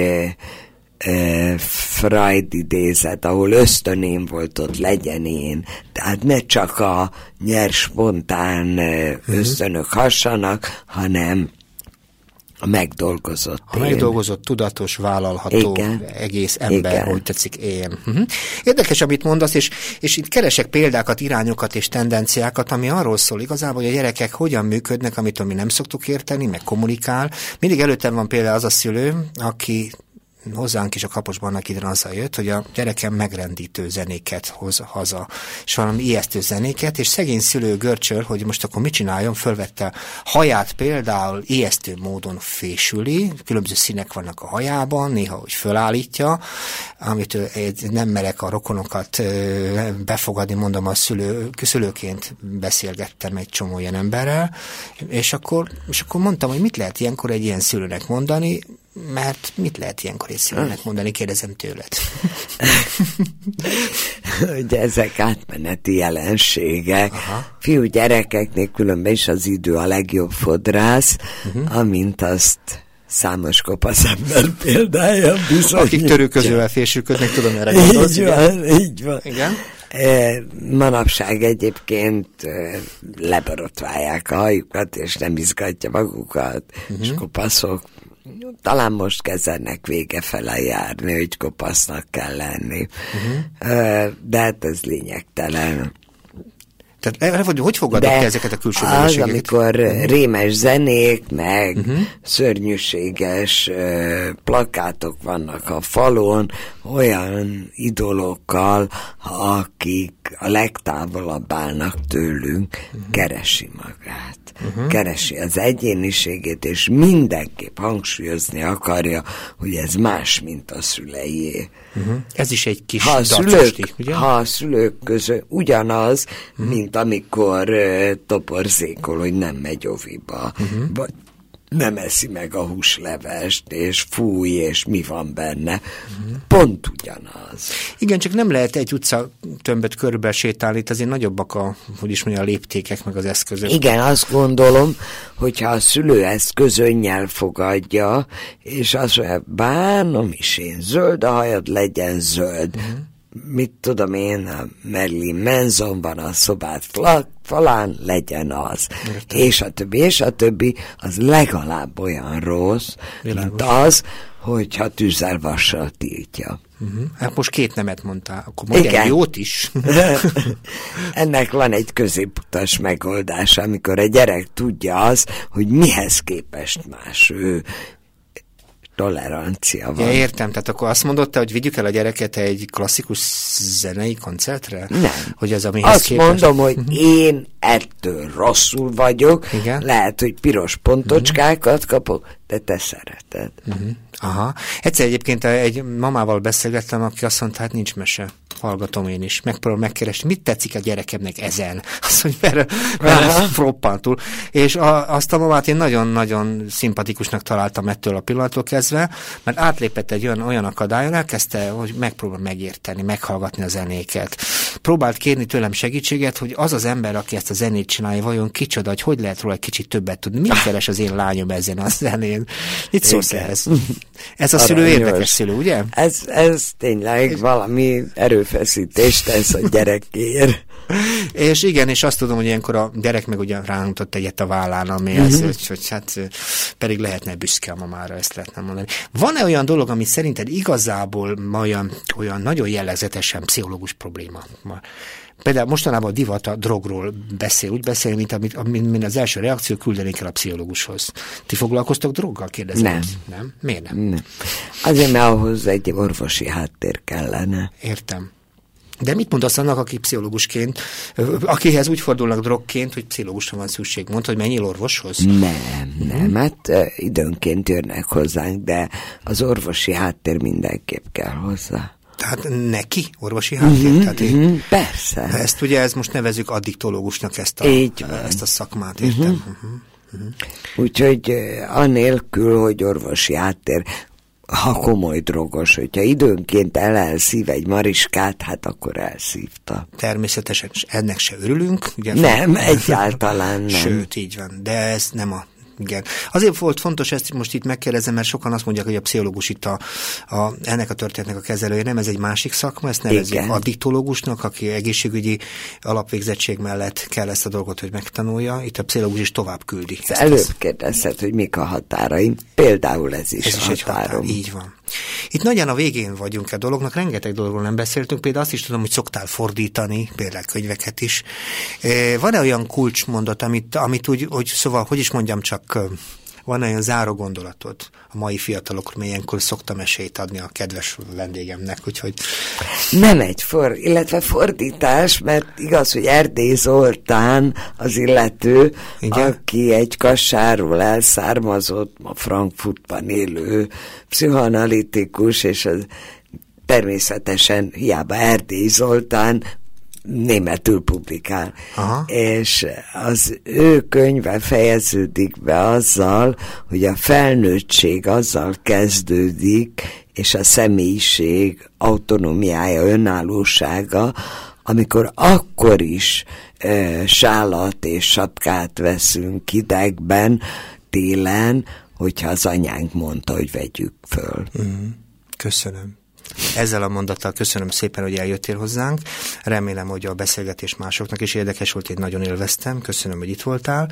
Freud idézet, ahol ösztöném volt ott legyen én. Tehát ne csak a nyers, spontán mhm. ösztönök hassanak, hanem a megdolgozott. A én. megdolgozott, tudatos, vállalható Igen. egész ember, Igen. hogy tetszik én. Uh-huh. Érdekes, amit mondasz, és, és itt keresek példákat, irányokat és tendenciákat, ami arról szól igazából, hogy a gyerekek hogyan működnek, amit mi nem szoktuk érteni, meg kommunikál. Mindig előttem van például az a szülő, aki hozzánk is a kaposban annak idején azzal jött, hogy a gyerekem megrendítő zenéket hoz haza, és valami ijesztő zenéket, és szegény szülő görcsöl, hogy most akkor mit csináljon, fölvette haját például ijesztő módon fésüli, különböző színek vannak a hajában, néha hogy fölállítja, amit nem merek a rokonokat befogadni, mondom a szülő, szülőként beszélgettem egy csomó ilyen emberrel, és akkor, és akkor mondtam, hogy mit lehet ilyenkor egy ilyen szülőnek mondani, mert mit lehet ilyenkor egy szülőnek mondani, kérdezem tőled. hogy ezek átmeneti jelenségek. Aha. Fiú gyerekeknél különben is az idő a legjobb fodrász, uh-huh. amint azt számos kopasz ember példája bizony. Akik törőközővel fésülködnek, tudom erre gondolsz. Így van, így van. Igen? E, manapság egyébként e, leborotválják a hajukat, és nem izgatja magukat, uh-huh. és kopaszok talán most kezdenek vége fele járni, hogy kopasznak kell lenni. Uh-huh. De hát ez lényegtelen. Tehát hogy, hogy fogadod ki ezeket a külső az, amikor uh-huh. rémes zenék, meg uh-huh. szörnyűséges uh, plakátok vannak a falon, olyan idolokkal, akik a legtávolabb állnak tőlünk, uh-huh. keresi magát. Uh-huh. Keresi az egyéniségét, és mindenképp hangsúlyozni akarja, hogy ez más, mint a szüleié. Uh-huh. Ez is egy kis ha a szülők, ugye? Ha a szülők között ugyanaz, uh-huh. mint amikor uh, toporzékol, hogy nem megy oviba, uh-huh. nem eszi meg a húslevest, és fúj, és mi van benne. Uh-huh. Pont ugyanaz. Igen, csak nem lehet egy utca tömböt körbe sétálni, itt azért nagyobbak a, hogy is mondja, a léptékek, meg az eszközök. Igen, azt gondolom, hogyha a szülő ezt közönnyel fogadja, és azt mondja, bánom is én, zöld a hajad, legyen zöld. Uh-huh mit tudom én, a Merlin Manson van a szobát falán, legyen az. Értem. És a többi, és a többi, az legalább olyan rossz, Világos. mint az, hogyha tűzelvassal tiltja. Uh-huh. Hát most két nemet mondtál, akkor mondj Igen. egy jót is. Ennek van egy középutas megoldása, amikor egy gyerek tudja az, hogy mihez képest más ő tolerancia van. Ja, értem, tehát akkor azt mondotta, hogy vigyük el a gyereket egy klasszikus zenei koncertre? Nem. Hogy az, amihez azt képest... mondom, hogy mhm. én ettől rosszul vagyok, Igen? lehet, hogy piros pontocskákat kapok, de te szereted. Uh-huh. Aha. Egyszer egyébként egy mamával beszélgettem, aki azt mondta, hát nincs mese. Hallgatom én is. Megpróbálom megkeresni, mit tetszik a gyerekemnek ezen. Azt mondja, mert, mert roppantul. És a, azt a mamát én nagyon-nagyon szimpatikusnak találtam ettől a pillanattól kezdve, mert átlépett egy olyan, olyan akadályon, elkezdte, hogy megpróbál megérteni, meghallgatni a zenéket. Próbált kérni tőlem segítséget, hogy az az ember, aki ezt a zenét csinálja, vajon kicsoda, hogy hogy lehet róla egy kicsit többet tudni. Mit keres az én lányom ezen a zenén? Mit szólsz ehhez? Ez a szülő Aranyos. érdekes szülő, ugye? Ez, ez tényleg valami erőfeszítést tesz a gyerekért. És igen, és azt tudom, hogy ilyenkor a gyerek meg ugye rámutott egyet a vállán, ami uh-huh. az, hogy, hogy hát pedig lehetne büszke a mamára, ezt lehetne mondani. Van-e olyan dolog, ami szerinted igazából olyan, olyan nagyon jellegzetesen pszichológus probléma? Például mostanában a divat a drogról beszél, úgy beszél, mint, amit, mint, az első reakció küldenék el a pszichológushoz. Ti foglalkoztok droggal, kérdezem? Nem. Nem? Miért nem? nem. Azért, mert ahhoz egy orvosi háttér kellene. Értem. De mit mondasz annak, aki pszichológusként, akihez úgy fordulnak drogként, hogy pszichológusra van szükség? Mondta, hogy mennyi orvoshoz? Nem, nem, hát időnként jönnek hozzánk, de az orvosi háttér mindenképp kell hozzá. Tehát neki orvosi háttér? Uh-huh, Tehát uh-huh, persze. Ezt ugye ez most nevezük addiktológusnak ezt a, Így ezt a szakmát, értem. Uh-huh. Uh-huh. Úgyhogy anélkül, hogy orvosi háttér, ha komoly drogos, hogyha időnként elszív egy mariskát, hát akkor elszívta. Természetesen ennek se örülünk. Ugye nem, egyáltalán nem. Sőt, így van, de ez nem a igen. Azért volt fontos ezt most itt megkérdezem, mert sokan azt mondják, hogy a pszichológus itt a, a, ennek a történetnek a kezelője, nem ez egy másik szakma, ezt nevezik Igen. addiktológusnak, aki egészségügyi alapvégzettség mellett kell ezt a dolgot, hogy megtanulja. Itt a pszichológus is tovább küldi. Előbb kérdezted, hogy mik a határaim. Például ez is, ez is egy határ. Így van. Itt nagyon a végén vagyunk a dolognak, rengeteg dologról nem beszéltünk, például azt is tudom, hogy szoktál fordítani, például könyveket is. Van-e olyan kulcsmondat, amit, amit úgy, hogy szóval, hogy is mondjam, csak van olyan záró gondolatod a mai fiatalokról, mert ilyenkor szoktam esélyt adni a kedves vendégemnek, úgyhogy... Nem egy for, illetve fordítás, mert igaz, hogy Erdély Zoltán az illető, Igen? aki egy kassáról elszármazott, a Frankfurtban élő pszichoanalitikus, és az természetesen hiába Erdély Zoltán németül publikál. Aha. És az ő könyve fejeződik be azzal, hogy a felnőttség azzal kezdődik, és a személyiség autonómiája, önállósága, amikor akkor is e, sálat és sapkát veszünk idegben, télen, hogyha az anyánk mondta, hogy vegyük föl. Mm, köszönöm. Ezzel a mondattal köszönöm szépen, hogy eljöttél hozzánk. Remélem, hogy a beszélgetés másoknak is érdekes volt, én nagyon élveztem. Köszönöm, hogy itt voltál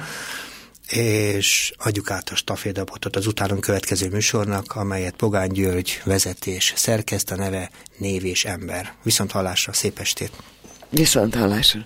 és adjuk át a stafédabotot az utánunk következő műsornak, amelyet Pogány György vezetés szerkeszt, a neve Név és Ember. Viszont hallásra, szép estét! Viszont hallásra!